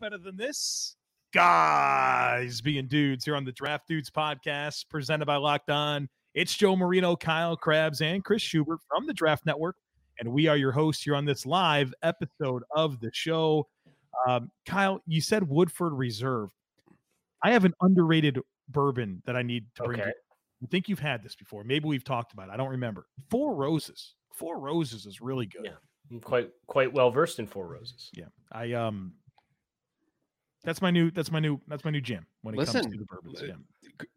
Better than this? Guys being dudes here on the Draft Dudes podcast presented by Locked On. It's Joe Marino, Kyle Crabbs, and Chris Schubert from the Draft Network. And we are your hosts here on this live episode of the show. Um, Kyle, you said Woodford Reserve. I have an underrated bourbon that I need to bring. Okay. I think you've had this before. Maybe we've talked about it. I don't remember. Four Roses. Four Roses is really good. Yeah. I'm quite quite well versed in Four Roses. Yeah. I um that's my new that's my new that's my new gym. when it Listen, comes to the bourbons. gym.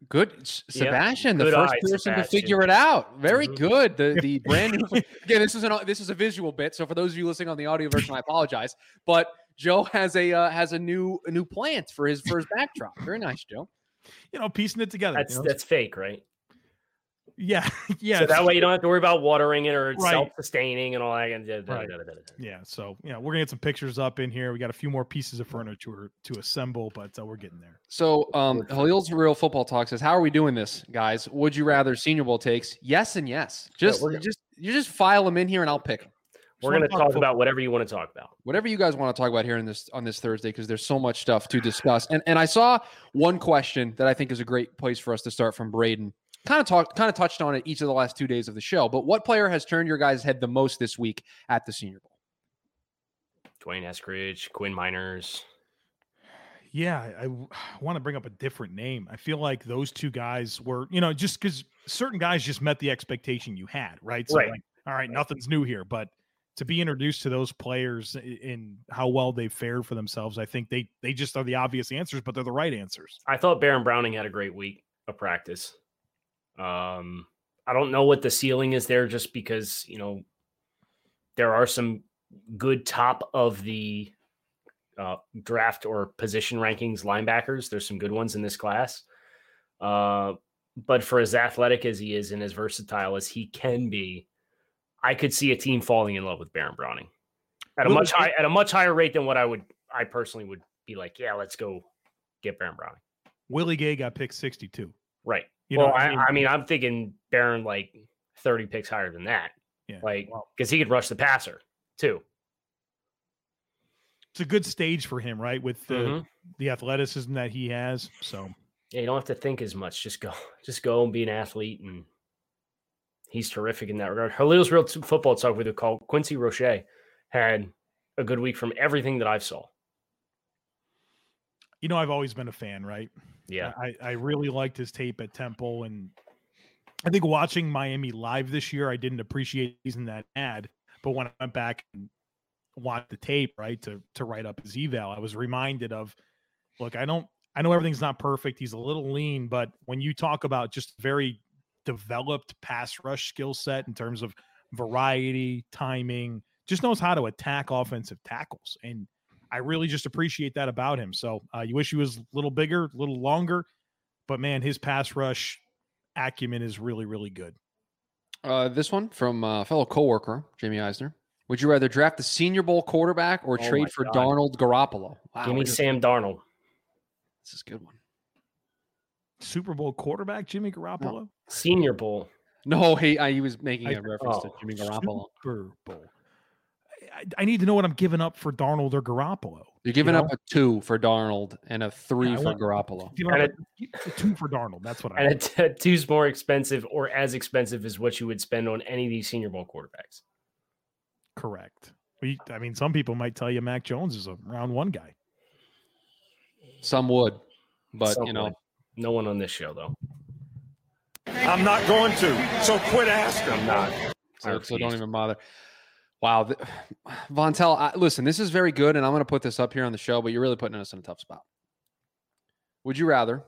Good, S- Yeah, Sebastian, the first eye, person to figure it out. Very Mhm. good. The the brand new. Again, this is an this is a visual bit. So for those of you listening on the audio version, I apologize. But Joe has a uh, has a new a new plant for his first backdrop. Very nice, Joe. You know, piecing it together. That's you know? that's fake, right? Yeah. yeah. So that way you don't have to worry about watering it or it's Right. self-sustaining and all that. and da- da- Right. da- da- da- da. yeah. So yeah, we're gonna get some pictures up in here. We got a few more pieces of furniture to assemble, but uh, we're getting there. So um, Halil's real football talk says, "How are we doing this, guys? Would you rather Senior Bowl takes? Yes and yes. Just we're- just you just file them in here and I'll pick them. We're going to talk talk about whatever you want to talk about. whatever you guys want to talk about here in this on this Thursday because there's so much stuff to discuss. And and I saw one question that I think is a great place for us to start from Braden. Kind of talked kind of touched on it each of the last two days of the show. But what player has turned your guys' head the most this week at the Senior Bowl? Dwayne Eskridge, Quinn Meinerz. Yeah, I, want to bring up a different name. I feel like those two guys were, you know, just because certain guys just met the expectation you had, right? So Right. like, all right, nothing's new here, but to be introduced to those players i- in how well they fared for themselves, I think they they just are the obvious answers, but they're the right answers. I thought Baron Browning had a great week of practice. Um, I don't know what the ceiling is there, just because you know there are some good top of the uh, draft or position rankings linebackers. There's some good ones in this class. Uh, but for as athletic as he is and as versatile as he can be, I could see a team falling in love with Baron Browning at a Will much high at a much higher rate than what I would I personally would be like, yeah, let's go get Baron Browning. Willie Gay got picked 62. Right. You well, know, I, I, mean, I'm thinking Baron like 30 picks higher than that. Yeah, Like, well, because he could rush the passer too. it's a good stage for him, right? With the Mhm. the athleticism that he has. So Yeah, you don't have to think as much. Just go, just go and be an athlete. And he's terrific in that regard. Halil's real football talk with a call. Quincy Roche had a good week from everything that I've saw. you know, I've always been a fan, right? Yeah. I, I really liked his tape at Temple, and I think watching Miami live this year, I didn't appreciate using that ad. But when I went back and watched the tape, right, to to write up his eval, I was reminded of, look, I don't, I know everything's not perfect. He's a little lean, but when you talk about just very developed pass rush skill set in terms of variety, timing, just knows how to attack offensive tackles, and I really just appreciate that about him. So uh, you wish he was a little bigger, a little longer, but man, his pass rush acumen is really, really good. Uh, this one from uh, fellow coworker Jamie Eisner. Would you rather draft the Senior Bowl quarterback or Oh trade for God. Darnold Garoppolo? Wow, Give me this is- Sam Darnold. this is a good one. Super Bowl quarterback Jimmy Garoppolo. Senior Bowl. No, he I, he was making I- a reference to oh, Jimmy Garoppolo. Super Bowl. I, I need to know what I'm giving up for Darnold or Garoppolo. You're giving know? up a two for Darnold and a three Yeah, for want- Garoppolo. And a, a two for Darnold. That's what I. And want. a t- two's more expensive or as expensive as what you would spend on any of these Senior Bowl quarterbacks. Correct. We, I mean, some people might tell you Mac Jones is a round one guy. Some would, but Some you know, would. no one on this show, though. I'm not going to. So quit asking. I'm not. I so, so don't even bother. Wow, th- Vontel, I, listen, this is very good, and I'm going to put this up here on the show, but you're really putting us in a tough spot. Would you rather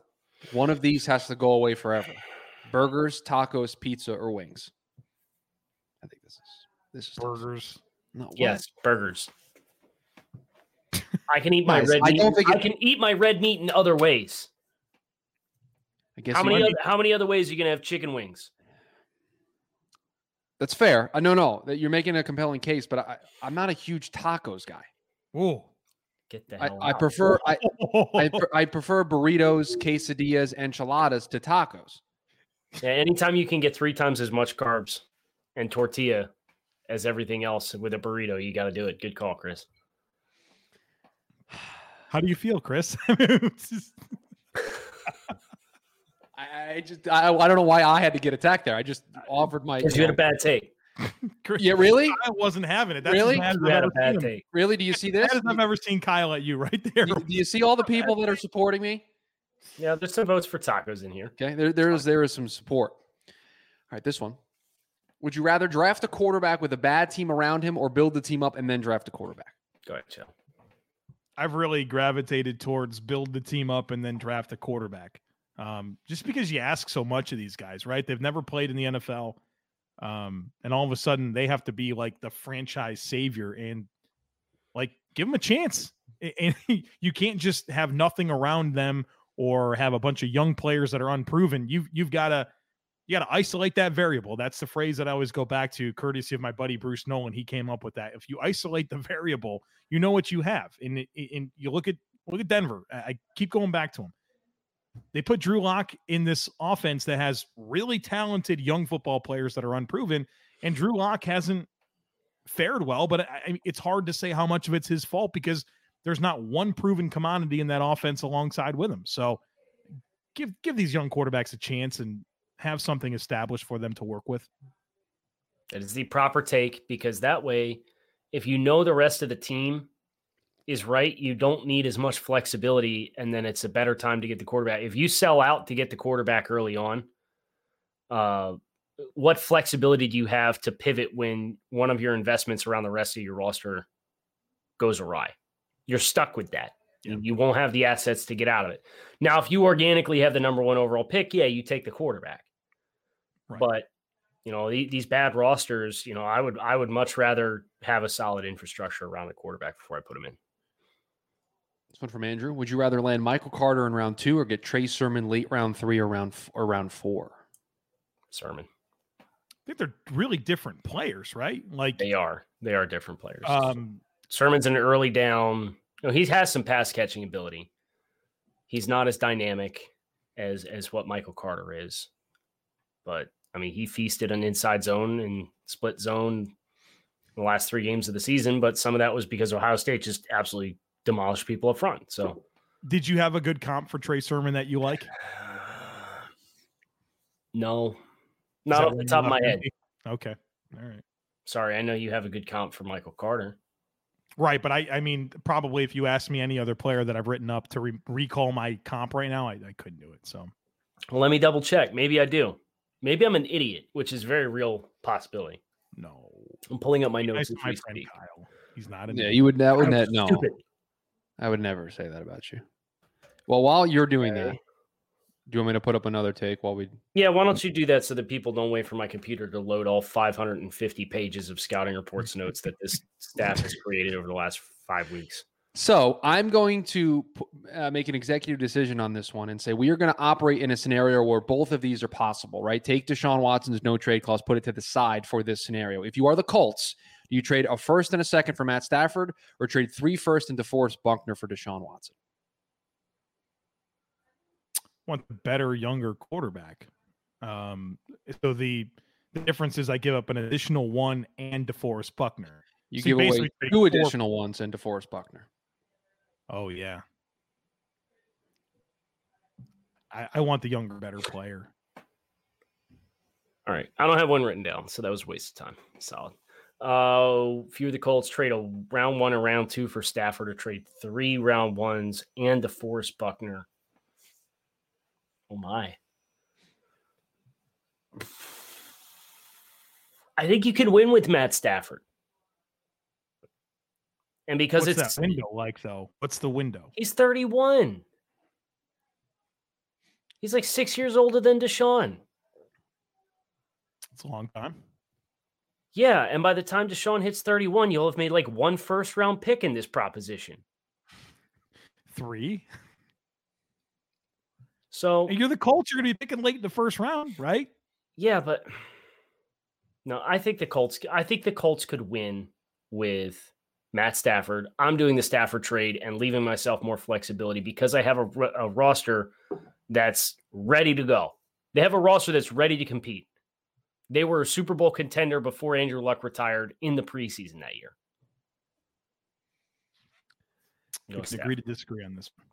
one of these has to go away forever? Burgers, tacos, pizza, or wings? I think this is this is. Burgers. No. Yes, burgers. I can eat my Guys, red I meat. don't think I it- can eat my red meat in other ways. I guess How many other, how many other ways are you gonna have chicken wings? That's fair. I no, no, that you're making a compelling case, but I, I'm not a huge tacos guy. Whoa. Get the I, hell I out. prefer I, I, I prefer burritos, quesadillas, enchiladas to tacos. Yeah, anytime you can get three times as much carbs and tortilla as everything else with a burrito, you got to do it. Good call, Chris. How do you feel, Chris? It's just- I, I just I, I don't know why I had to get attacked there. I just offered my. Because you had a bad take. Yeah, really? I wasn't having it. That's Really? as as You had a bad seen him. take. Really? Do you see this? I've ever seen Kyle at you right there. Do, do you see all the people that are supporting me? Yeah, there's some votes for tacos in here. Okay, there, there is there is some support. All right, this one. Would you rather draft a quarterback with a bad team around him, or build the team up and then draft a quarterback? Go ahead, Joe. I've really gravitated towards build the team up and then draft a quarterback. Um, just because you ask so much of these guys, right? They've never played in the NFL. Um, and all of a sudden they have to be like the franchise savior and like give them a chance. And you can't just have nothing around them or have a bunch of young players that are unproven. You've you've got to you got to isolate that variable. That's the phrase that I always go back to, courtesy of my buddy Bruce Nolan. He came up with that. If you isolate the variable, you know what you have. And and you look at look at Denver. I keep going back to them. They put Drew Lock in this offense that has really talented young football players that are unproven, and Drew Lock hasn't fared well. But I, it's hard to say how much of it's his fault because there's not one proven commodity in that offense alongside with him. So give give these young quarterbacks a chance and have something established for them to work with. That is the proper take because that way, if you know the rest of the team is right, you don't need as much flexibility, and then it's a better time to get the quarterback. If you sell out to get the quarterback early on, uh, what flexibility do you have to pivot when one of your investments around the rest of your roster goes awry? You're stuck with that. You, you won't have the assets to get out of it. Now, if you organically have the number one overall pick, yeah, you take the quarterback. Right. But you know these bad rosters. You know, I would I would much rather have a solid infrastructure around the quarterback before I put him in. This one from Andrew. Would you rather land Michael Carter in round two or get Trey Sermon late round three or round f- or round four? Sermon, I think they're really different players, right? Like they are they are different players. um Sermon's an early down. You know, he has some pass catching ability. He's not as dynamic as as what Michael Carter is, but I mean, he feasted an inside zone and split zone in the last three games of the season. But some of that was because Ohio State just absolutely demolished people up front. So, did you have a good comp for Trey Sermon that you like? no, Is not that off the top of my head. Okay. All right. Sorry, I know you have a good comp for Michael Carter. Right, but I, I mean, probably if you asked me any other player that I've written up to re- recall my comp right now, I, I couldn't do it. So Well, let me double check. Maybe I do. Maybe I'm an idiot, which is a very real possibility. no, I'm pulling up my notes. nice as my we friend speak. Kyle. He's not in. Yeah, you would that would that no. Stupid. I would never say that about you. Well, while you're doing that, do you want me to put up another take while we? Yeah, why don't you do that so that people don't wait for my computer to load all 550 pages of scouting reports notes that this staff has created over the last five weeks? So I'm going to uh, make an executive decision on this one and say we are going to operate in a scenario where both of these are possible. Right? Take Deshaun Watson's no trade clause, put it to the side for this scenario. If you are the Colts, do you trade a first and a second for Matt Stafford, or trade three first and DeForest Buckner for Deshaun Watson? want the better younger quarterback. Um, so the the difference is I give up an additional one and DeForest Buckner. You So you give away basically trade two four- additional ones and DeForest Buckner. Oh yeah. I, I want the younger, better player. All right. I don't have one written down, so that was a waste of time. Solid. Uh, few of the Colts trade a round one and round two for Stafford to trade three round ones and DeForest Buckner. Oh my. I think you can win with Matt Stafford. And because What's it's that window like though? What's the window? he's 31. He's like six years older than Deshaun. It's a long time. Yeah, and by the time Deshaun hits 31, you'll have made like one first round pick in this proposition. Three. So And you're the Colts. You're going to be picking late in the first round, right? yeah, but no, I think the Colts. I think the Colts could win with Matt Stafford. I'm doing the Stafford trade and leaving myself more flexibility because I have a, a roster that's ready to go. They have a roster that's ready to compete. They were a Super Bowl contender before Andrew Luck retired in the preseason that year. We can agree to disagree on this one.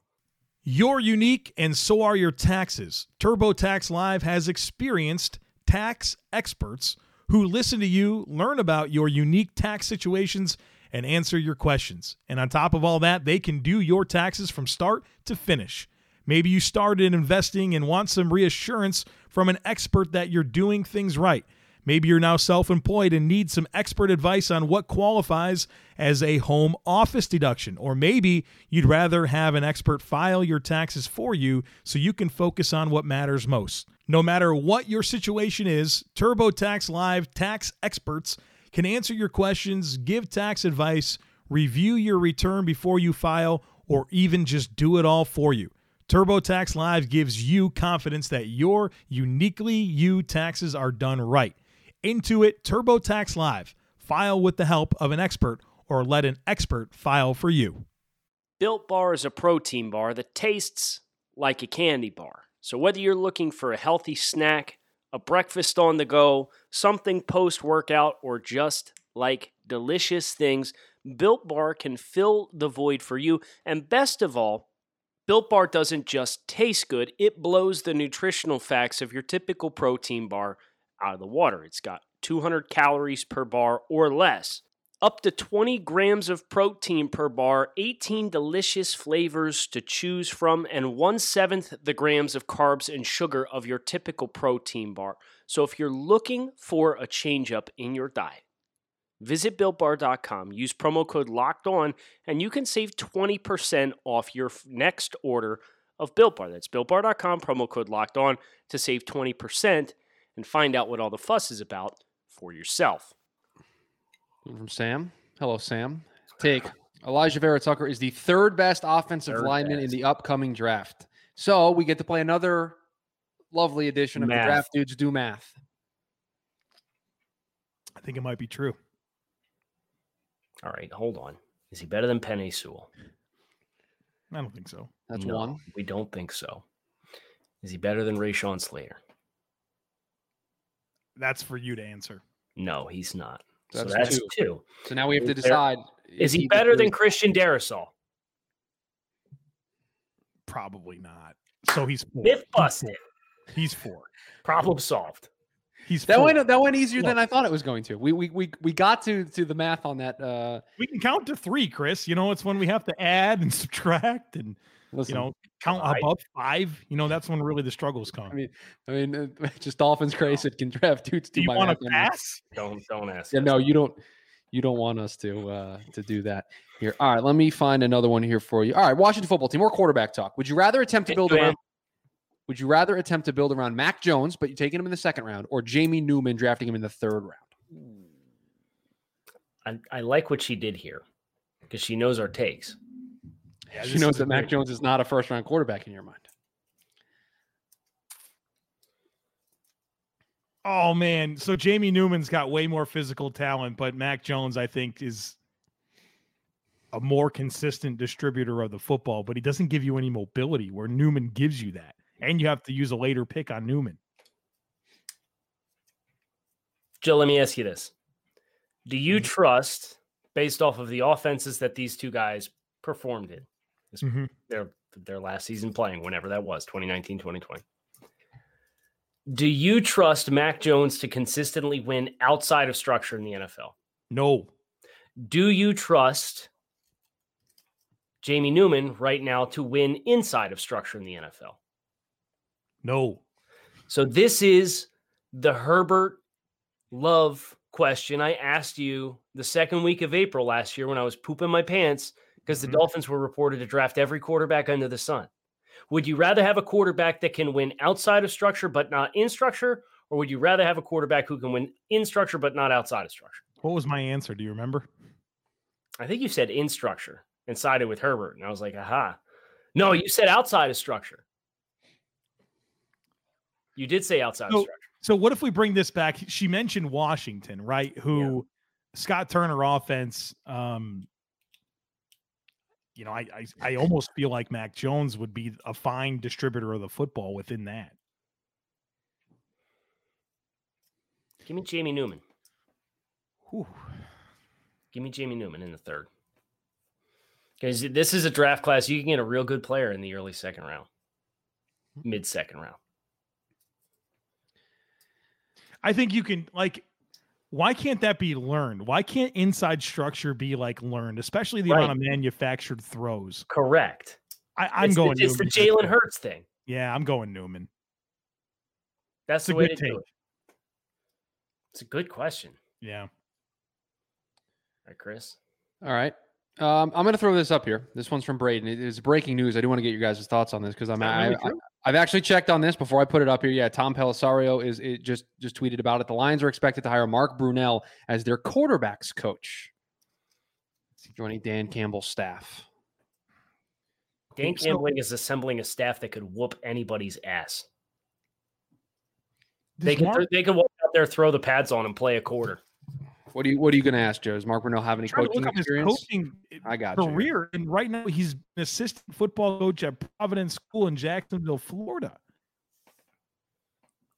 You're unique, and so are your taxes. TurboTax Live has experienced tax experts who listen to you, learn about your unique tax situations, and answer your questions. And on top of all that, they can do your taxes from start to finish. Maybe you started investing and want some reassurance from an expert that you're doing things right. Maybe you're now self employed and need some expert advice on what qualifies as a home office deduction. Or maybe you'd rather have an expert file your taxes for you so you can focus on what matters most. No matter what your situation is, TurboTax Live tax experts can answer your questions, give tax advice, review your return before you file, or even just do it all for you. TurboTax Live gives you confidence that your uniquely you taxes are done right. Intuit TurboTax Live. File with the help of an expert or let an expert file for you. Built Bar is a protein bar that tastes like a candy bar. So whether you're looking for a healthy snack, a breakfast on the go, something post workout, or just like delicious things, Built Bar can fill the void for you. And best of all, Built Bar doesn't just taste good, it blows the nutritional facts of your typical protein bar out of the water. It's got 200 calories per bar or less, up to 20 grams of protein per bar, 18 delicious flavors to choose from, and one seventh the grams of carbs and sugar of your typical protein bar. So if you're looking for a change up in your diet, visit builtbar.com, use promo code locked on, and you can save 20% off your next order of Built Bar. That's builtbar.com, promo code locked on to save 20% and find out what all the fuss is about for yourself. From Sam. Hello, Sam. Take Alijah Vera-Tucker is the third best offensive Third lineman in the upcoming draft. So we get to play another lovely edition of Math. the Draft Dudes Do Math. I think it might be true. All right, hold on. Is he better than Penei Sewell? I don't think so. That's No, one. We don't think so. Is he better than Rashawn Slater? That's for you to answer. No, he's not. That's so that's two. two. So now we have to Is there- decide. Is he the better than Christian Darrisaw? Probably not. So he's four. Myth busted. He's four. Problem solved. He's That four. went that went easier Look. than I thought it was going to. We we we we got to to the math on that. Uh, We can count to three, Chris. You know, it's when we have to add and subtract and listen, you know count Right. above five. You know, that's when really the struggles come. I mean, I mean, uh, just Dolphins crazy can draft dudes. Do to you want to numbers. pass? Don't don't ask. Yeah, no, you don't. You don't want us to uh, to do that here. All right, let me find another one here for you. All right, Washington football team. More quarterback talk. Would you rather attempt to build man. around? Would you rather attempt to build around Mac Jones, but you're taking him in the second round, or Jamie Newman drafting him in the third round? I, I like what she did here because she knows our takes. Yeah, she knows that a Mac Jones is not a first round quarterback in your mind. Oh man, so Jamie Newman's got way more physical talent, but Mac Jones, I think, is a more consistent distributor of the football, but he doesn't give you any mobility where Newman gives you that. And you have to use a later pick on Newman. Joe, let me ask you this: Do you Mm-hmm. trust, based off of the offenses that these two guys performed in, this, Mhm. their their last season playing, whenever that was, 2019, 2020? Do you trust Mac Jones to consistently win outside of structure in the NFL? No. Do you trust Jamie Newman right now to win inside of structure in the NFL? No. So this is the Herbert Love question I asked you the second week of April last year when I was pooping my pants because the mm-hmm. Dolphins were reported to draft every quarterback under the sun. Would you rather have a quarterback that can win outside of structure but not in structure, or would you rather have a quarterback who can win in structure but not outside of structure? What was my answer? Do you remember? I think you said in structure and sided with Herbert, and I was like, aha. No, you said outside of structure. You did say outside So-. So what if we bring this back? She mentioned Washington, right? Who Scott Turner offense. Um, you know, I, I I almost feel like Mac Jones would be a fine distributor of the football within that. Give me Jamie Newman. Whew. Give me Jamie Newman in the third. Because this is a draft class, you can get a real good player in the early second round, mid second round. I think you can like. Why can't that be learned? Why can't inside structure be like learned, especially the Right. amount of manufactured throws? Correct. I, I'm it's going. The, it's the Jalen Hurts thing. Yeah, I'm going Newman. That's It's the a way good to do take. it. It's a good question. Yeah. All right, Chris. All right. Um, I'm going to throw this up here. This one's from Braden. It is breaking news. I do want to get your guys' thoughts on this because I'm that I, I, true? I've actually checked on this before I put it up here. Yeah, Tom Pelissero is it just just tweeted about it. The Lions are expected to hire Mark Brunell as their quarterbacks coach, joining Dan Campbell's staff. Dan So- Campbell is assembling a staff that could whoop anybody's ass. They Does could Mark- they could walk out there, throw the pads on, and play a quarter. What do you What are you going to ask, Joe? Does Mark Brunell have any coaching look up his experience? coaching eh, I got you. career, and right now he's an assistant football coach at Providence School in Jacksonville, Florida.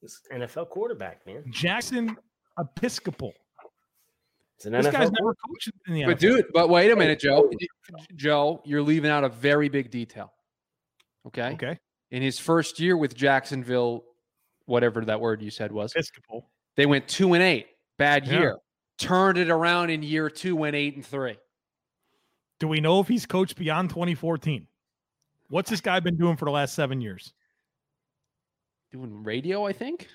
This NFL quarterback, man. Jackson Episcopal. It's an This NFL. guy's never coached in the But NFL. dude, but wait a minute, Joe. Joe, you're leaving out a very big detail. Okay. Okay, In his first year with Jacksonville, whatever that word you said was, Episcopal. they went two and eight. Bad Yeah. Year. Turned it around in year two, went eight and three. Do we know if he's coached beyond 2014? What's this guy been doing for the last seven years? Doing radio, I think.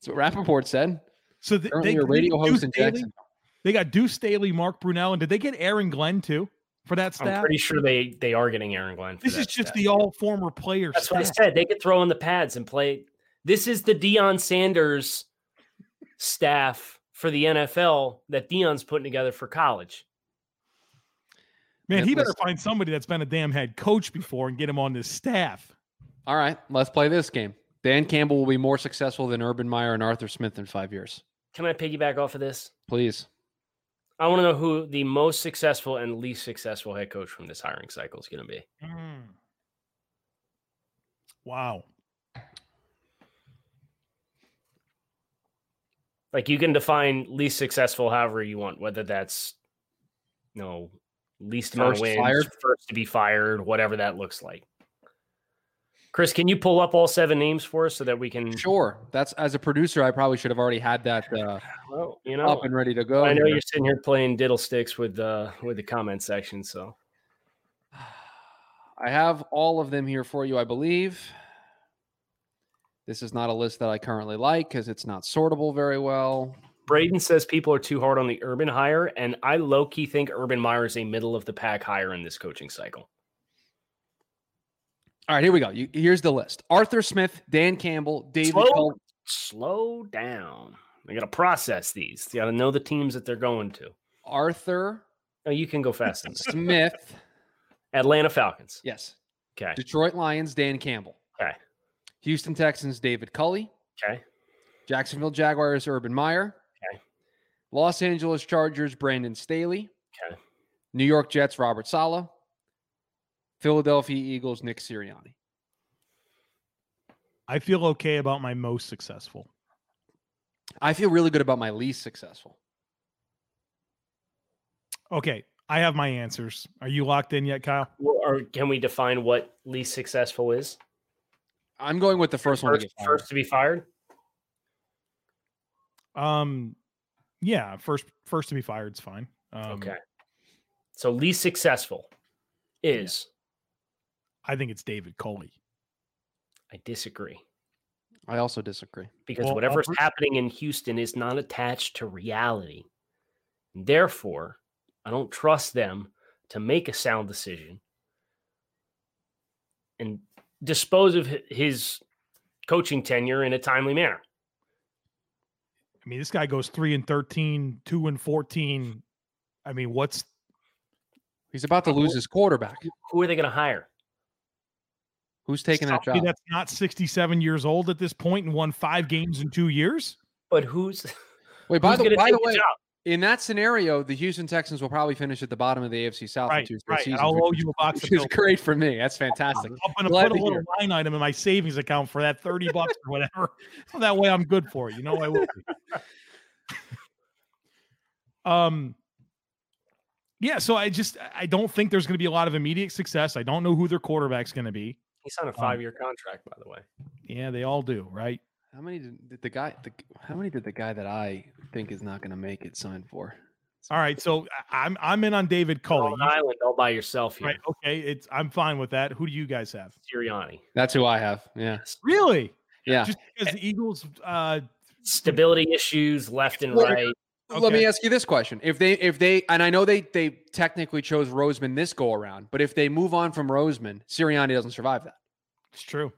That's what Rapoport said. So th- Currently they, a radio got host Deuce in Staley- Jackson. They got Deuce Staley, Mark Brunell, and did they get Aaron Glenn too for that I'm staff? pretty sure they they are getting Aaron Glenn. For This that is just staff. the all former players. That's what I said. They could throw in the pads and play. This is the Deion Sanders staff for the NFL that Deion's putting together for college. Man, he better find somebody that's been a damn head coach before and get him on this staff. All right, let's play this game. Dan Campbell will be more successful than Urban Meyer and Arthur Smith in five years. Can I piggyback off of this? Please. I want to know who the most successful and least successful head coach from this hiring cycle is going to be. Wow. Like you can define least successful however you want, whether that's you know least amount of wins, fired? first to be fired, whatever that looks like. Chris, can you pull up all seven names for us so that we can? Sure. That's as a producer, I probably should have already had that uh, Well, you know, up and ready to go. I know here. you're sitting here playing diddle sticks with uh with the comment section, so I have all of them here for you, I believe. This is not a list that I currently like because it's not sortable very well. Braden says people are too hard on the Urban hire, and I low key think Urban Meyer is a middle of the pack hire in this coaching cycle. All right, here we go. You, here's the list: Arthur Smith, Dan Campbell, David. Slow, Col- slow down. They got to process these. You got to know the teams that they're going to. Arthur Oh, you can go fast. Smith. Atlanta Falcons. yes. Okay. Detroit Lions, Dan Campbell. Okay. Houston Texans, David Culley. Okay. Jacksonville Jaguars, Urban Meyer. Okay. Los Angeles Chargers, Brandon Staley. Okay. New York Jets, Robert Saleh. Philadelphia Eagles, Nick Sirianni. I feel okay about my most successful. I feel really good about my least successful. Okay, I have my answers. Are you locked in yet, Kyle? Well, or can we define what least successful is? I'm going with the first one. To First, get first to be fired. Um, yeah, first first to be fired is fine. Um, okay. So least successful is. I think it's David Culley. I disagree I also disagree. because Well, whatever's Albert- happening in Houston is not attached to reality. Therefore, I don't trust them to make a sound decision and dispose of his coaching tenure in a timely manner. I mean, this guy goes three and 13, two and 14. I mean, what's He's about to lose his quarterback. Who are they going to hire? Who's taking that job? that's not 67 years old at this point and won five games in two years? But who's Wait, by who's the, by the the way, job? In that scenario, the Houston Texans will probably finish at the bottom of the AFC South Right, right. seasons. I'll which owe you a box of which is great for me. That's fantastic. I'm gonna put a little hear. line item in my savings account for that 30 bucks or whatever. So that way I'm good for it. You know I will be. um Yeah, so I just I don't think there's going to be a lot of immediate success. I don't know who their quarterback's going to be. He's on a five-year contract, by the way. Yeah, they all do, right? How many did, did the guy? The, how many did the guy that I think is not going to make it sign for? All right, so I- I'm I'm in on David You're Culley. on island all by yourself here. Right, okay, it's I'm fine with that. Who do you guys have? Sirianni. That's who I have. Yeah, Really? yeah. Just because the Eagles uh Stability issues left and Well, right. Let me ask you this question: If they, if they, and I know they, they technically chose Roseman this go around, but if they move on from Roseman, Sirianni doesn't survive that, it's true.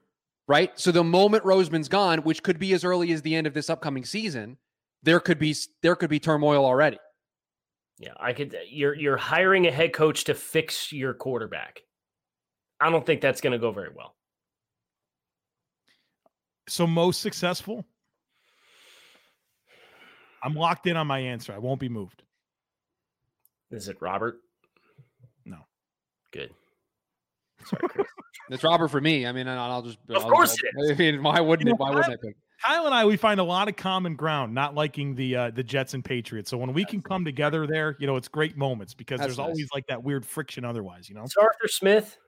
right? So the moment Roseman's gone, which could be as early as the end of this upcoming season, there could be there could be turmoil already. Yeah, I could. You're you're hiring a head coach to fix your quarterback. I don't think that's going to go very well. So most successful? I'm locked in on my answer. I won't be moved. Is it Robert? No. Good. Sorry, Chris. It's Robert for me. I mean, I'll just Of I'll- course I'll- I mean, why wouldn't You it? Why I- wouldn't I pick? Kyle and I, we find a lot of common ground, not liking the uh, the Jets and Patriots. So when we can come together there, you know, it's great moments because That's there's nice. always like that weird friction otherwise, you know. It's Arthur Smith.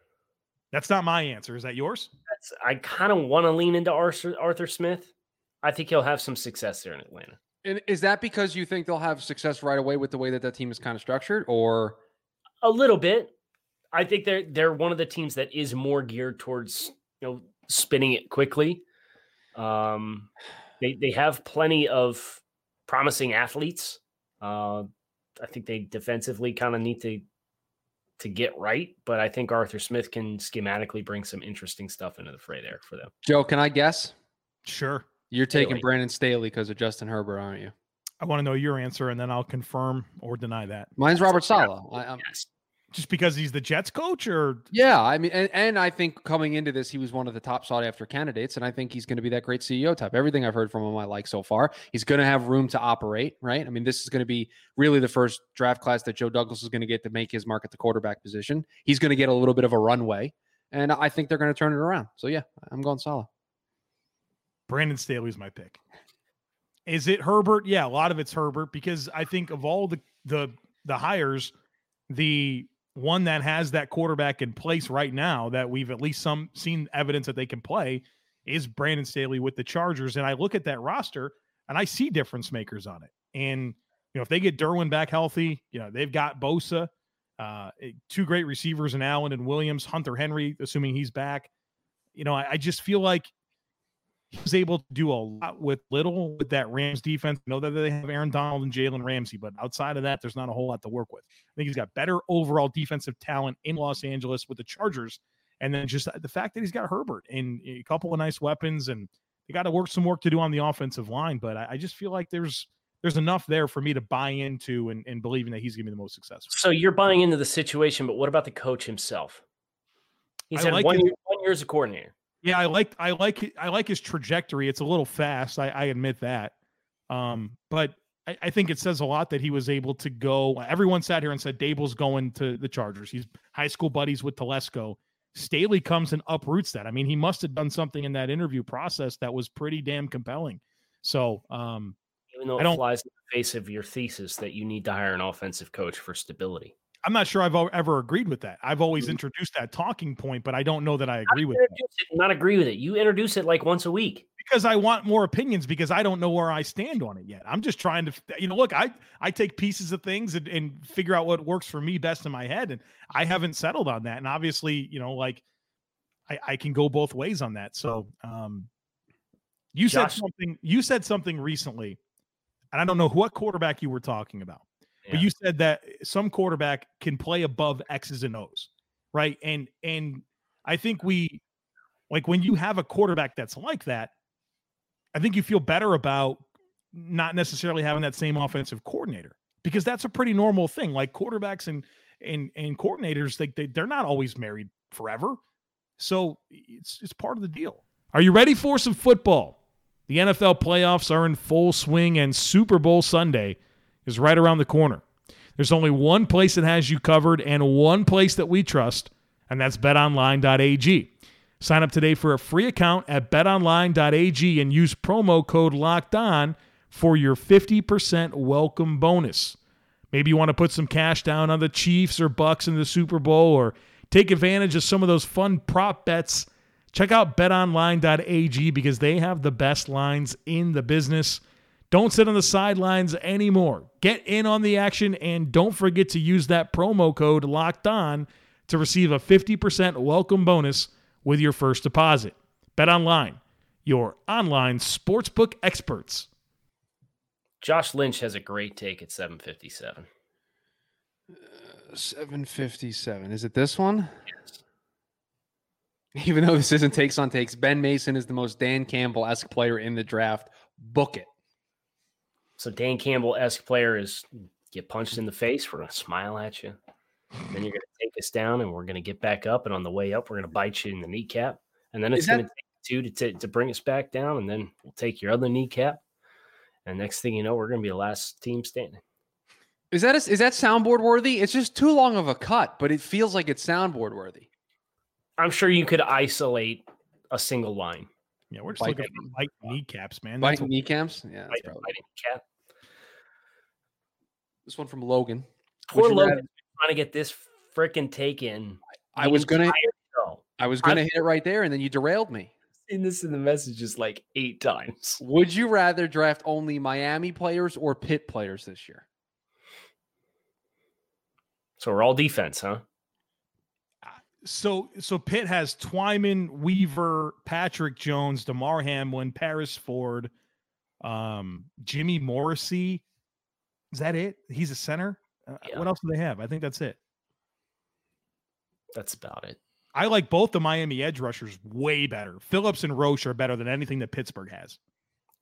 That's not my answer. Is that yours? That's I kind of want to lean into Arthur, Arthur Smith. I think he'll have some success there in Atlanta. And is that because you think they'll have success right away with the way that that team is kind of structured, or A little bit. I think they're they're one of the teams that is more geared towards you know spinning it quickly. Um, they they have plenty of promising athletes. Uh, I think they defensively kind of need to to get right, but I think Arthur Smith can schematically bring some interesting stuff into the fray there for them. Joe? Can I guess? Sure. You're taking Staley. Brandon Staley because of Justin Herbert, aren't you? I want to know your answer, and then I'll confirm or deny that. Mine's Robert Saleh. I, I'm, Yes. Just because he's the Jets coach, or Yeah, I mean, and, and I think coming into this, he was one of the top sought after candidates, and I think he's going to be that great CEO type. Everything I've heard from him, I like so far. He's going to have room to operate, right? I mean, this is going to be really the first draft class that Joe Douglas is going to get to make his mark at the quarterback position. He's going to get a little bit of a runway, and I think they're going to turn it around. So yeah, I'm going Saleh. Brandon Staley's my pick. Is it Herbert? Yeah, a lot of it's Herbert because I think of all the the the hires, the one that has that quarterback in place right now that we've at least some seen evidence that they can play is Brandon Staley with the Chargers. And I look at that roster and I see difference makers on it. And you know, if they get Derwin back healthy, you know, they've got Bosa, uh, eh, two great receivers in Allen and Williams, Hunter Henry, assuming he's back. You know, I, I just feel like he was able to do a lot with little with that Rams defense. I know that they have Aaron Donald and Jalen Ramsey, but outside of that, there's not a whole lot to work with. I think he's got better overall defensive talent in Los Angeles with the Chargers. And then just the fact that he's got Herbert and a couple of nice weapons, and they got to work some work to do on the offensive line. But I, I just feel like there's there's enough there for me to buy into and, and believing that he's going to be the most successful. So you're buying into the situation, but what about the coach himself? He's I had like one, year, one year as a coordinator. Yeah, I like I like I like his trajectory. It's a little fast. I, I admit that. Um, but I, I think it says a lot that he was able to go. Everyone sat here and said Daboll's going to the Chargers. He's high school buddies with Telesco. Staley comes and uproots that. I mean, he must have done something in that interview process that was pretty damn compelling. So, um, Even though I it don't- flies in the face of your thesis that you need to hire an offensive coach for stability. I'm not sure I've ever agreed with that. I've always introduced that talking point, but I don't know that I agree with it it not agree with it. You introduce it like once a week. because I want more opinions because I don't know where I stand on it yet. I'm just trying to, you know, look, I I take pieces of things and, and figure out what works for me best in my head, and I haven't settled on that. And obviously, you know, like I, I can go both ways on that. So, um, you Josh- said something. You said something recently, and I don't know what quarterback you were talking about, but you said that some quarterback can play above X's and O's, right? And and I think we like when you have a quarterback that's like that, I think you feel better about not necessarily having that same offensive coordinator because that's a pretty normal thing. Like quarterbacks and and and coordinators, they, they they're not always married forever, so it's it's part of the deal. Are you ready for some football? The NFL playoffs are in full swing, and Super Bowl Sunday is right around the corner. There's only one place that has you covered and one place that we trust, and that's betonline.ag. Sign up today for a free account at betonline.ag and use promo code locked on for your 50% welcome bonus. Maybe you want to put some cash down on the Chiefs or Bucks in the Super Bowl or take advantage of some of those fun prop bets. Check out betonline.ag because they have the best lines in the business. Don't sit on the sidelines anymore. Get in on the action and don't forget to use that promo code locked on to receive a 50% welcome bonus with your first deposit. Bet online, your online sportsbook experts. Josh Lynch has a great take at 757. 757. Is it this one? Yes. Even though this isn't takes on takes, Ben Mason is the most Dan Campbell esque player in the draft. Book it. So Dan Campbell esque player is get punched hmm. in the face. We're gonna smile at you. Then you're gonna take us down, and we're gonna get back up. And on the way up, we're gonna bite you in the kneecap. And then it's that- gonna take two to t- to bring us back down. And then we'll take your other kneecap. And next thing you know, we're gonna be the last team standing. Is that a, is that soundboard worthy? It's just too long of a cut, but it feels like it's soundboard worthy. I'm sure you could isolate a single line. Yeah, we're just Bite- looking for light uh, kneecaps, man. That's Biting what- kneecaps. Yeah, that's Bite- probably- bite kneecap. this one from Logan. Would Poor Logan rather- trying to get this freaking take in. I was gonna Show. I was gonna hit it right there, and then you derailed me. Seen this in the messages like eight times. Would you rather draft only Miami players or Pitt players this year? So we're all defense, huh? So so Pitt has Twyman, Weaver, Patrick Jones, Damar Hamlin, Paris Ford, um, Jimmy Morrissey. Is that it? He's a center. Uh, Yeah. What else do they have? I think that's it. That's about it. I like both the Miami edge rushers way better. Phillips and Roche are better than anything that Pittsburgh has.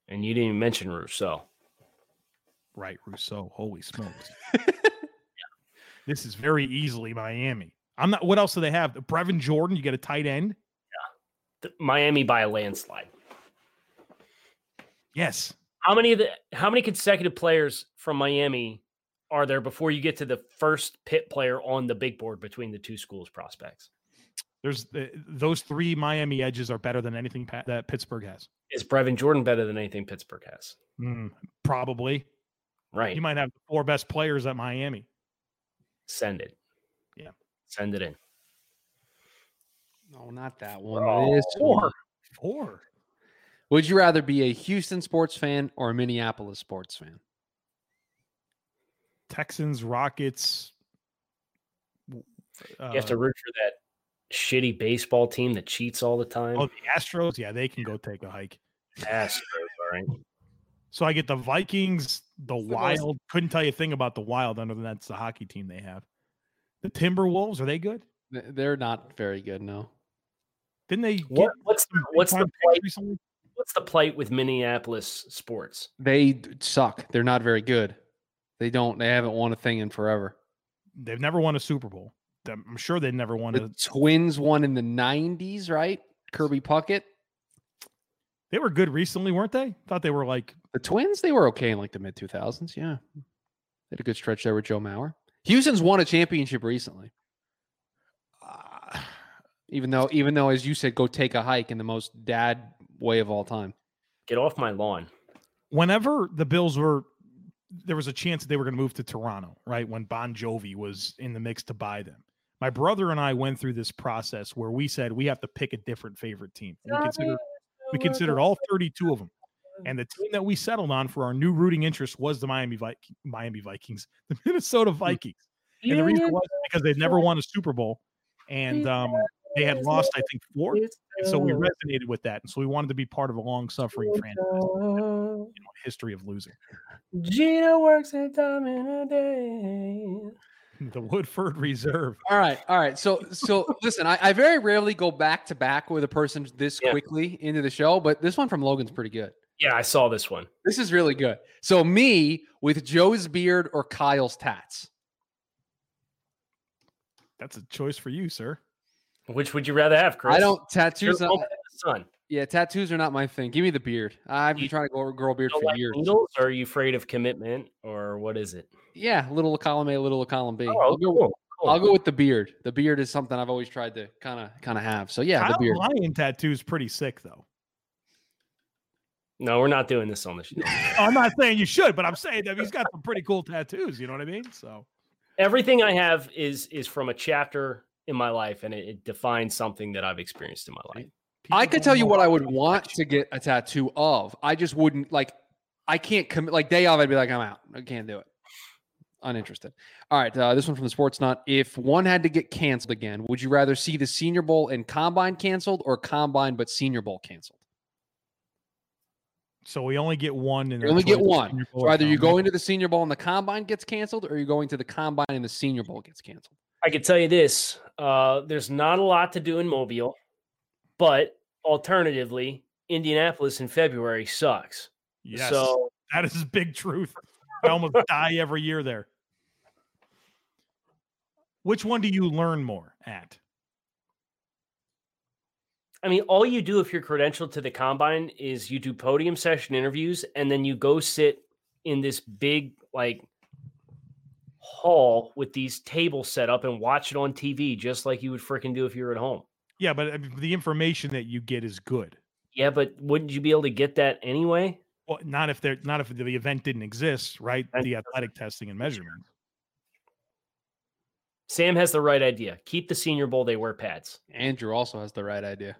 And you didn't even mention Rousseau. Right, Rousseau. Holy smokes. this is very easily Miami. I'm not. What else do they have? Brevin Jordan. You get a tight end. The- Miami by a landslide. Yes. How many of the how many consecutive players from Miami are there before you get to the first Pitt player on the big board between the two schools prospects? There's uh, those three Miami edges are better than anything pa- that Pittsburgh has. Is Brevin Jordan better than anything Pittsburgh has? Mm, probably. Right. You might have the four best players at Miami. Send it. Yeah. Send it in. No, not that one. Oh, This one. Four. Would you rather be a Houston sports fan or a Minneapolis sports fan? Texans, Rockets. w- You have to uh, root for that shitty baseball team that cheats all the time. Oh, the Astros. Yeah, they can go take a hike. Astros, all right. So I get the Vikings, the the most- Wild. Couldn't tell you a thing about the Wild other than that's the hockey team they have. The Timberwolves are they good? They're not very good, no. Didn't they? What, get what's some what's the plight? recently? What's the plight with Minneapolis sports? They suck. They're not very good. They don't. They haven't won a thing in forever. They've never won a Super Bowl. I'm I'm sure they never won The a. Twins won in the '90s, right? Kirby Puckett. They were good recently, weren't they? Thought they were like The Twins, they were okay in like the mid 2000s. Yeah, they had a good stretch there with Joe Mauer. Houston's won a championship recently, uh, even though, even though, as you said, go take a hike in the most dad way of all time. Get off my lawn. whenever the Bills were, there was a chance that they were going to move to Toronto, right? When Bon Jovi was in the mix to buy them. My brother and I went through this process where we said we have to pick a different favorite team. We considered we considered all 32 of them. And the team that we settled on for our new rooting interest was the Miami Vi- Miami Vikings, the Minnesota Vikings. And the reason was because they'd never won a Super Bowl and um, they had lost, I think, four. And so we resonated with that. And so we wanted to be part of a long suffering franchise, you know, history of losing. Gina works a time in a day. The Woodford Reserve. All right, all right. So, so listen, I, I very rarely go back to back with a person this Yeah. quickly into the show, but this one from Logan's pretty good. Yeah, I saw this one. This is really good. So, me with Joe's beard or Kyle's tats. That's a choice for you, sir. Which would you rather have, Chris? I don't You're tattoos. Not, moment sun. yeah, tattoos are not my thing. Give me the beard. I've been You- trying to grow, grow a beard for like years. needles, or are you afraid of commitment, or what is it? Yeah, little column A, little column B. Oh, I'll go. cool, cool. I'll go with the beard. The beard is something I've always tried to kind of kind of have. So yeah, the beard. Lion tattoo is pretty sick, though. No, we're not doing this on the show. I'm not saying you should, but I'm saying that he's got some pretty cool tattoos. You know what I mean? So Everything I have is is from a chapter in my life, and it, it defines something that I've experienced in my life. I could tell you what I would want to get a tattoo of. I just wouldn't like. I can't commit. Like day off, I'd be like, I'm out. I can't do it. Uninterested. All right, uh, this one from the Sports Nut. If one had to get canceled again, would you rather see the Senior Bowl and Combine canceled, or Combine but Senior Bowl canceled? So we only get one, and You only get one. So either you go into the Senior Bowl and the Combine gets canceled, or you're going to the Combine and the Senior Bowl gets canceled. I can tell you this: uh, there's not a lot to do in Mobile, but alternatively, Indianapolis in February sucks. Yes, So that is big truth. I almost die every year there. Which one do you learn more at? I mean, all you do if you're credentialed to the combine is you do podium session interviews and then you go sit in this big like hall with these tables set up and watch it on TV just like you would freaking do if you were at home. Yeah, but I mean, the information that you get is good. Yeah, but wouldn't you be able to get that anyway? Well, not if they're not if the event didn't exist, right? The athletic testing and measurement. Sam has the right idea. Keep the senior bowl, they wear pads. Andrew also has the right idea.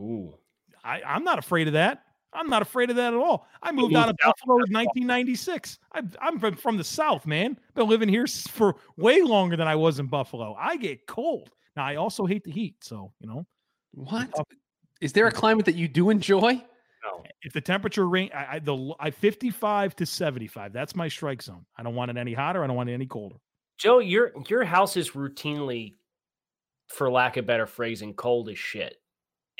Ooh. I, I'm not afraid of that. I'm not afraid of that at all. I moved moved out of Buffalo in 1996. I'm, I'm from, from the South, man. Been living here for way longer than I was in Buffalo. I get cold. Now, I also hate the heat. So, you know, What Oh. there a climate that you do enjoy? No. if the temperature range, I, I, the, l- I 55 to 75, that's my strike zone. I don't want it any hotter. I don't want it any colder. Joe, your your house is routinely, for lack of better phrasing, cold as shit.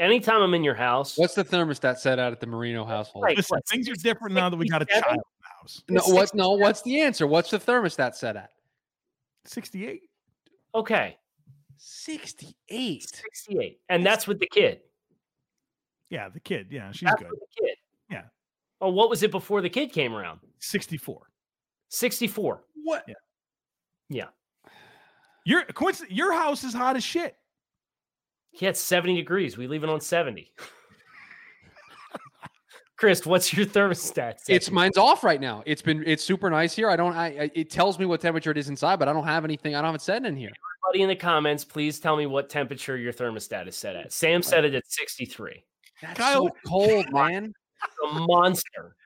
Anytime I'm in your house, What's the thermostat set out at the Marino household? Right. Listen, what, things are different now that we got a child in the house. No, It's what? No, what's the answer? What's the thermostat set at? 68. okay, Sixty-eight. 68, and that's with the kid. Yeah, the kid. Yeah, she's That's good. with the kid. Yeah. Oh, what was it before the kid came around? 64. 64. What? Yeah. Your coincidence, your house is hot as shit. He had 70 degrees. We leave it on 70. Chris, what's your thermostat? set It's mine's off right now. It's been it's super nice here. I don't. I, I it tells me what temperature it is inside, but I don't have anything. I don't have it set in here. Everybody in the comments, please tell me what temperature your thermostat is set at. Sam set it at 63. That's Kyle- so cold, man. A monster.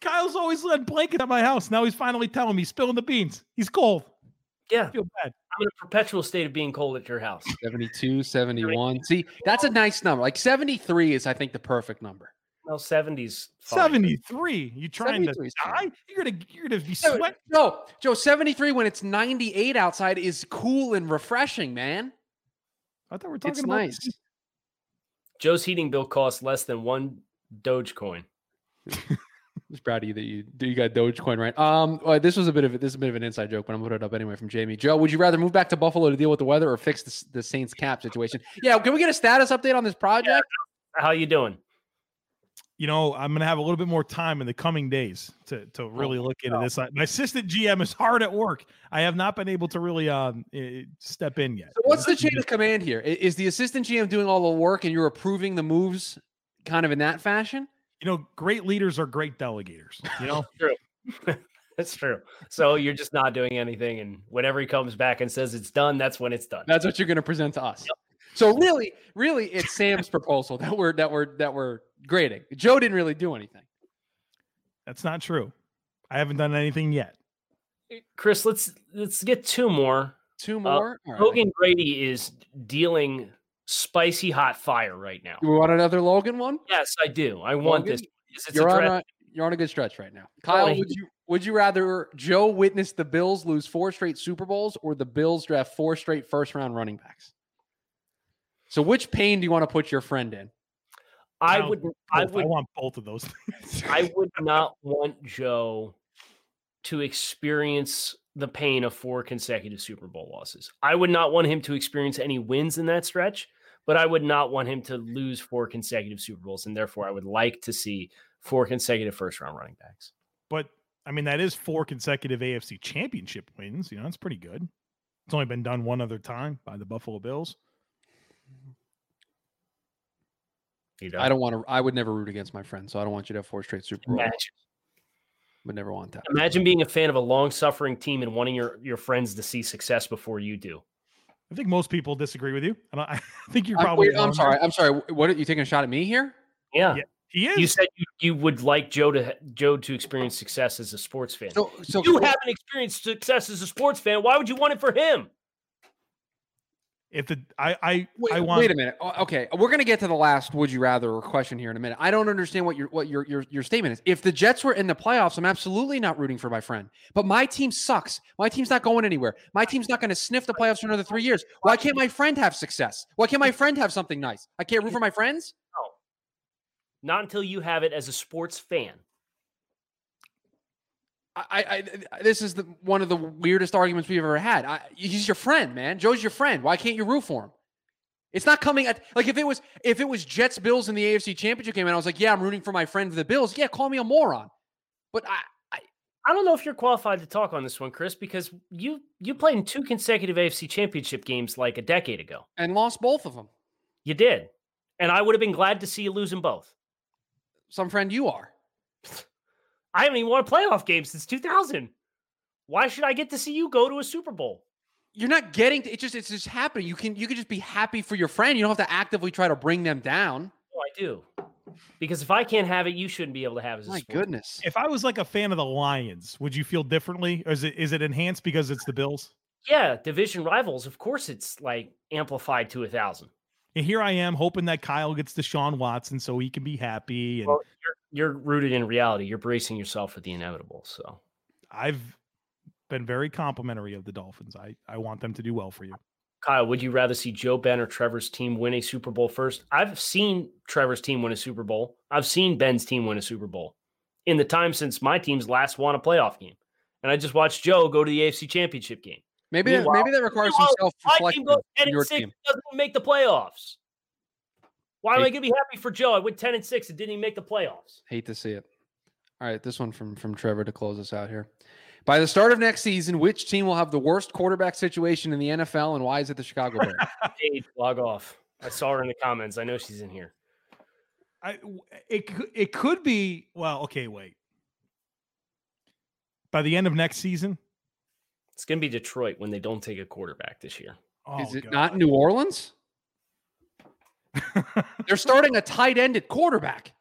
Kyle's always led blanket at my house. Now he's finally telling me he's spilling the beans. He's cold. Yeah, I feel bad. I'm in a perpetual state of being cold at your house. 72, 71. See, that's a nice number. Like 73 is, I think, the perfect number. No, 70s. fine. 73. You trying to 73 die? You're gonna you're gonna be Seven- sweating. No, Joe, 73 when it's 98 outside is cool and refreshing, man. I thought we are talking It's about nice. Joe's heating bill costs less than one Dogecoin. Just proud of you that you do you got Dogecoin right. Um, well, this was a bit of a, this is a bit of an inside joke, but I'm gonna put it up anyway from Jamie. Joe, would you rather move back to Buffalo to deal with the weather or fix the, the Saints cap situation? Yeah, can we get a status update on this project? How are you doing? You know, I'm gonna have a little bit more time in the coming days to to really look into this. My assistant GM is hard at work. I have not been able to really um step in yet. So what's the chain of command here? Is the assistant GM doing all the work and you're approving the moves, kind of in that fashion? You know, great leaders are great delegators. You know, true. That's true. So you're just not doing anything, and whenever he comes back and says it's done, that's when it's done. That's what you're going to present to us. So really, really, it's Sam's proposal that we're that we're that we're grading. Joe didn't really do anything. that's not true. I haven't done anything yet. Chris, let's let's get two more. Two uh, more. All right. Logan Grady is dealing spicy hot fire right now. You want another Logan one? Yes, I do. I want this. It's, it's You're a on a you're on a good stretch right now. Kyle, he- would you would you rather Joe witness the Bills lose four straight Super Bowls or the Bills draft four straight first round running backs? So which pain do you want to put your friend in? I Now, would. both. I would. want both of those. I would not want Joe to experience the pain of four consecutive Super Bowl losses. I would not want him to experience any wins in that stretch, but I would not want him to lose four consecutive Super Bowls. And therefore, I would like to see four consecutive first round running backs. but I mean, that is four consecutive AFC championship wins. You know, that's pretty good. It's only been done one other time by the Buffalo Bills. I don't want to. I would never root against my friend, so I don't want you to have four straight Super Bowls. Imagine, Would never want that. imagine being a fan of a long-suffering team and wanting your your friends to see success before you do. I think most people disagree with you. I, I think you're I'm, probably. wait, I'm sorry. I'm sorry. What are you taking a shot at me here? Yeah, Yeah. He is. you said you, you would like Joe to Joe to experience success as a sports fan. So, so you haven't experienced success as a sports fan. Why would you want it for him? If the I I Wait, I want wait a minute. Okay, we're gonna get to the last "Would you rather" question here in a minute. I don't understand what your what your your your statement is. If the Jets were in the playoffs, I'm absolutely not rooting for my friend. But my team sucks. My team's not going anywhere. My team's not going to sniff the playoffs for another three years. Why can't my friend have success? Why can't my friend have something nice? I can't root for my friends. No, not until you have it as a sports fan. I, I, I this is the one of the weirdest arguments we've ever had. I, he's your friend, man. Joe's your friend. Why can't you root for him? It's not coming at like if it was if it was Jets Bills in the AFC Championship game and I was like, yeah, I'm rooting for my friend for the Bills. Yeah, call me a moron. But I, I don't know if you're qualified to talk on this one, Chris, because you you played in two consecutive AFC championship games like a decade ago. and lost both of them. You did. And I would have been glad to see you lose them both. Some friend you are. I haven't even won a playoff game since 2000. Why should I get to see you go to a Super Bowl? You're not getting to, it. Just it's just happening. You can you can just be happy for your friend. You don't have to actively try to bring them down. Oh, I do. Because if I can't have it, you shouldn't be able to have it. As a My sport. goodness. if I was like a fan of the Lions, would you feel differently, or is it is it enhanced because it's the Bills? Yeah, division rivals. Of course, it's like amplified to a thousand. And here I am hoping that Kyle gets Deshaun Watson so he can be happy. And Well, you're you're rooted in reality. You're bracing yourself for the inevitable. So I've been very complimentary of the Dolphins. I I want them to do well for you. Kyle, would you rather see Joe Ben or Trevor's team win a Super Bowl first? I've seen Trevor's team win a Super Bowl. I've seen Ben's team win a Super Bowl in the time since my team's last won a playoff game. And I just watched Joe go to the AFC Championship game. Maybe that, Meanwhile- maybe that requires some meanwhile, self My team goes 10 Your and 6 team. doesn't make the playoffs. Why am I going to be happy for Joe? I went 10 and 6 and didn't even make the playoffs. Hate to see it. All right, this one from from Trevor to close us out here. By the start of next season, which team will have the worst quarterback situation in the NFL, and why is it the Chicago Bears? Paige, log off. I saw her in the comments. I know she's in here. I it it could be well. Okay, wait. By the end of next season, It's going to be Detroit when they don't take a quarterback this year. oh, is it God. not New Orleans? They're starting a tight end at quarterback.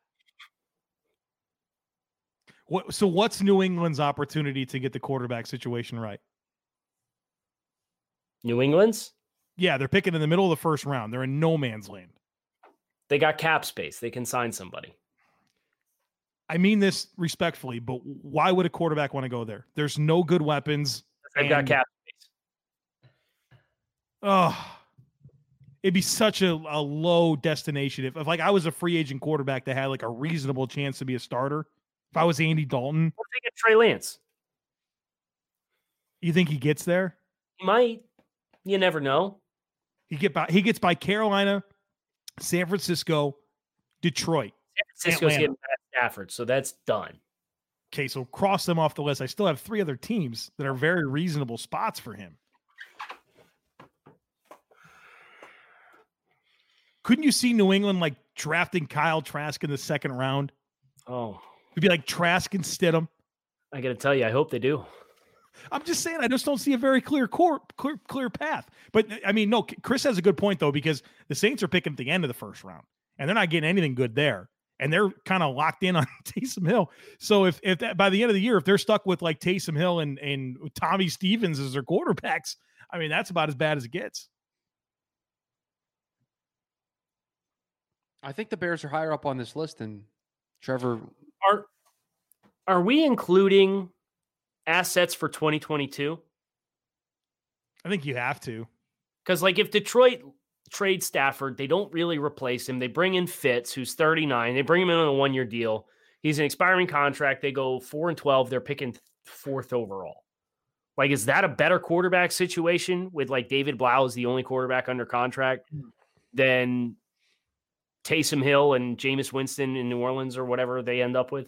what? So what's New England's opportunity to get the quarterback situation right? New England's, Yeah, they're picking in the middle of the first round. They're in no man's land. they got cap space. They can sign somebody. I mean this respectfully, but why would a quarterback want to go there? There's no good weapons. They've got cap space. Oh, it'd be such a, a low destination if, if like I was a free agent quarterback that had like a reasonable chance to be a starter. If I was Andy Dalton, they get Trey Lance? you think he gets there? He might. You never know. He get by he gets by Carolina, San Francisco, Detroit. San Francisco's Atlanta. getting Matt Stafford, so that's done. Okay, so cross them off the list. I still have three other teams that are very reasonable spots for him. Couldn't you see New England like drafting Kyle Trask in the second round? Oh, It'd be like Trask and Stidham. I got to tell you, I hope they do. I'm just saying, I just don't see a very clear core, clear, clear path. But I mean, no, Chris has a good point though, because the Saints are picking at the end of the first round, and they're not getting anything good there, and they're kind of locked in on Taysom Hill. So if if that by the end of the year, if they're stuck with like Taysom Hill and and Tommy Stevens as their quarterbacks, I mean, that's about as bad as it gets. I think the Bears are higher up on this list than Trevor. Are are we including assets for 2022? I think you have to. Because like if Detroit trade Stafford, they don't really replace him. They bring in Fitz, who's 39. They bring him in on a one year deal. He's an expiring contract. They go four and 12. They're picking fourth overall. Like, is that a better quarterback situation with like David Blough is the only quarterback under contract hmm. than Taysom Hill and Jameis Winston in New Orleans or whatever they end up with?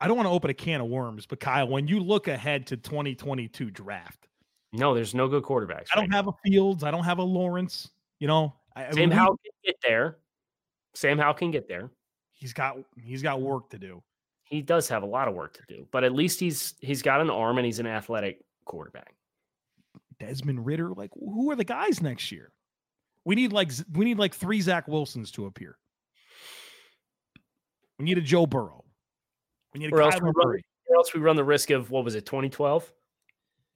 I don't want to open a can of worms, but Kyle, when you look ahead to 2022 draft, No, there's no good quarterbacks. I don't right now. have a Fields, I don't have a Lawrence. You know, I, I mean, Howell can get there. Sam Howell can get there. He's got he's got work to do. He does have a lot of work to do, but at least he's he's got an arm and he's an athletic quarterback. Desmond Ridder, like who are the guys next year? We need like we need like three Zach Wilsons to appear. We need a Joe Burrow. We need a Or else, we run, or else we run the risk of what was it, 2012?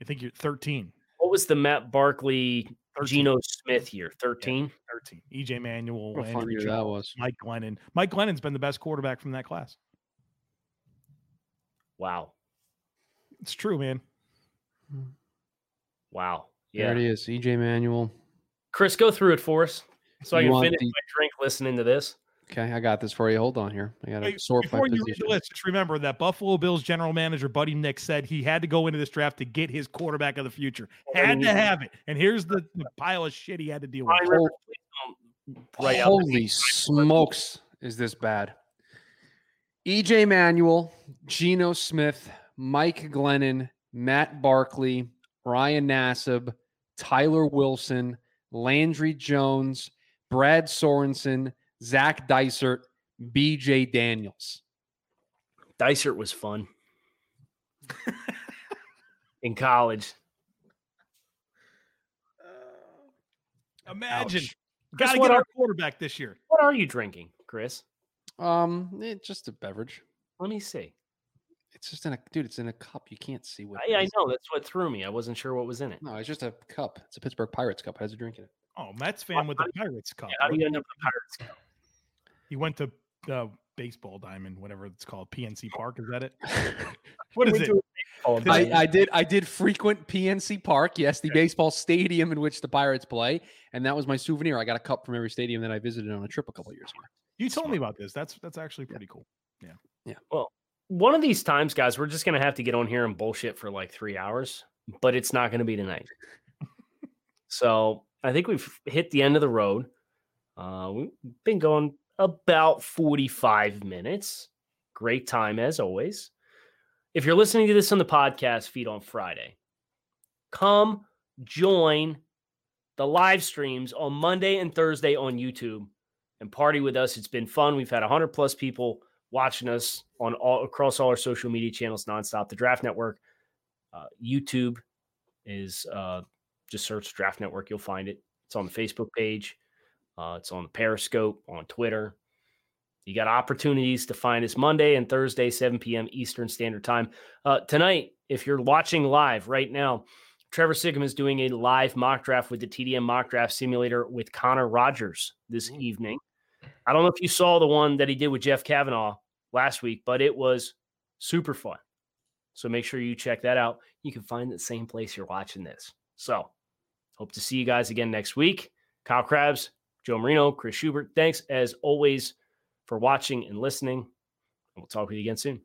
I think you're 13. What was the Matt Barkley 13. Geno Smith year? 13? 13. EJ Manuel, What a fun year Jones, that was. Mike Glennon. Mike Glennon's been the best quarterback from that class. Wow. It's true, man. Hmm. Wow. Yeah. There it Yeah. is. EJ Manuel. Chris, go through it for us so I can finish the- my drink listening to this. Okay, I got this for you. Hold on here. I got to Hey, sort my Before you read position. the list, just remember that Buffalo Bills general manager Buddy Nix said he had to go into this draft to get his quarterback of the future. Oh, had to have it. And here's the, the pile of shit he had to deal with. Ryan Rivers, please don't write out the Holy smokes, is this bad? EJ Manuel, Geno Smith, Mike Glennon, Matt Barkley, Ryan Nassib, Tyler Wilson, Landry Jones, Brad Sorensen, Zac Dysert, BJ Daniels. Dysert was fun in college. Imagine. Got to get our quarterback this year. What are you drinking, Chris? Um, eh, just a beverage. Let me see. It's just in a dude. It's in a cup. You can't see what. I, I know that's what threw me. I wasn't sure what was in it. No, it's just a cup. It's a Pittsburgh Pirates cup. How's it drinking it? Oh, Mets fan with the Pirates cup. How do you end up with the Pirates? cup? He went to the baseball diamond, whatever it's called. PNC Park. Is that it? What is it? to a baseball I- I, I did I did frequent PNC Park, yes, the baseball stadium in which the Pirates play, and that was my souvenir. I got a cup from every stadium that I visited on a trip a couple years ago. You told me about this. That's that's actually pretty cool. One of these times, guys, we're just gonna have to get on here and bullshit for like three hours, but it's not gonna be tonight. so I think we've hit the end of the road. Uh, we've been going about 45 minutes. Great time as always. If you're listening to this on the podcast feed on Friday, come join the live streams on Monday and Thursday on YouTube and party with us. It's been fun. We've had 100 plus people watching us on all across all our social media channels nonstop. The Draft Network, uh, YouTube is uh, just search Draft Network. You'll find it. It's on the Facebook page. Uh, it's on the Periscope on Twitter. You got opportunities to find us Monday and Thursday, 7 p.m. Eastern Standard Time. Uh, tonight, if you're watching live right now, Trevor Sikkema is doing a live mock draft with the TDN mock draft simulator with Connor Rogers this evening. I don't know if you saw the one that he did with Jeff Kavanaugh last week, but it was super fun. So make sure you check that out. You can find the same place you're watching this. So hope to see you guys again next week. Kyle Crabbs, Joe Marino, Chris Schubert. Thanks as always for watching and listening. And we'll talk with you again soon.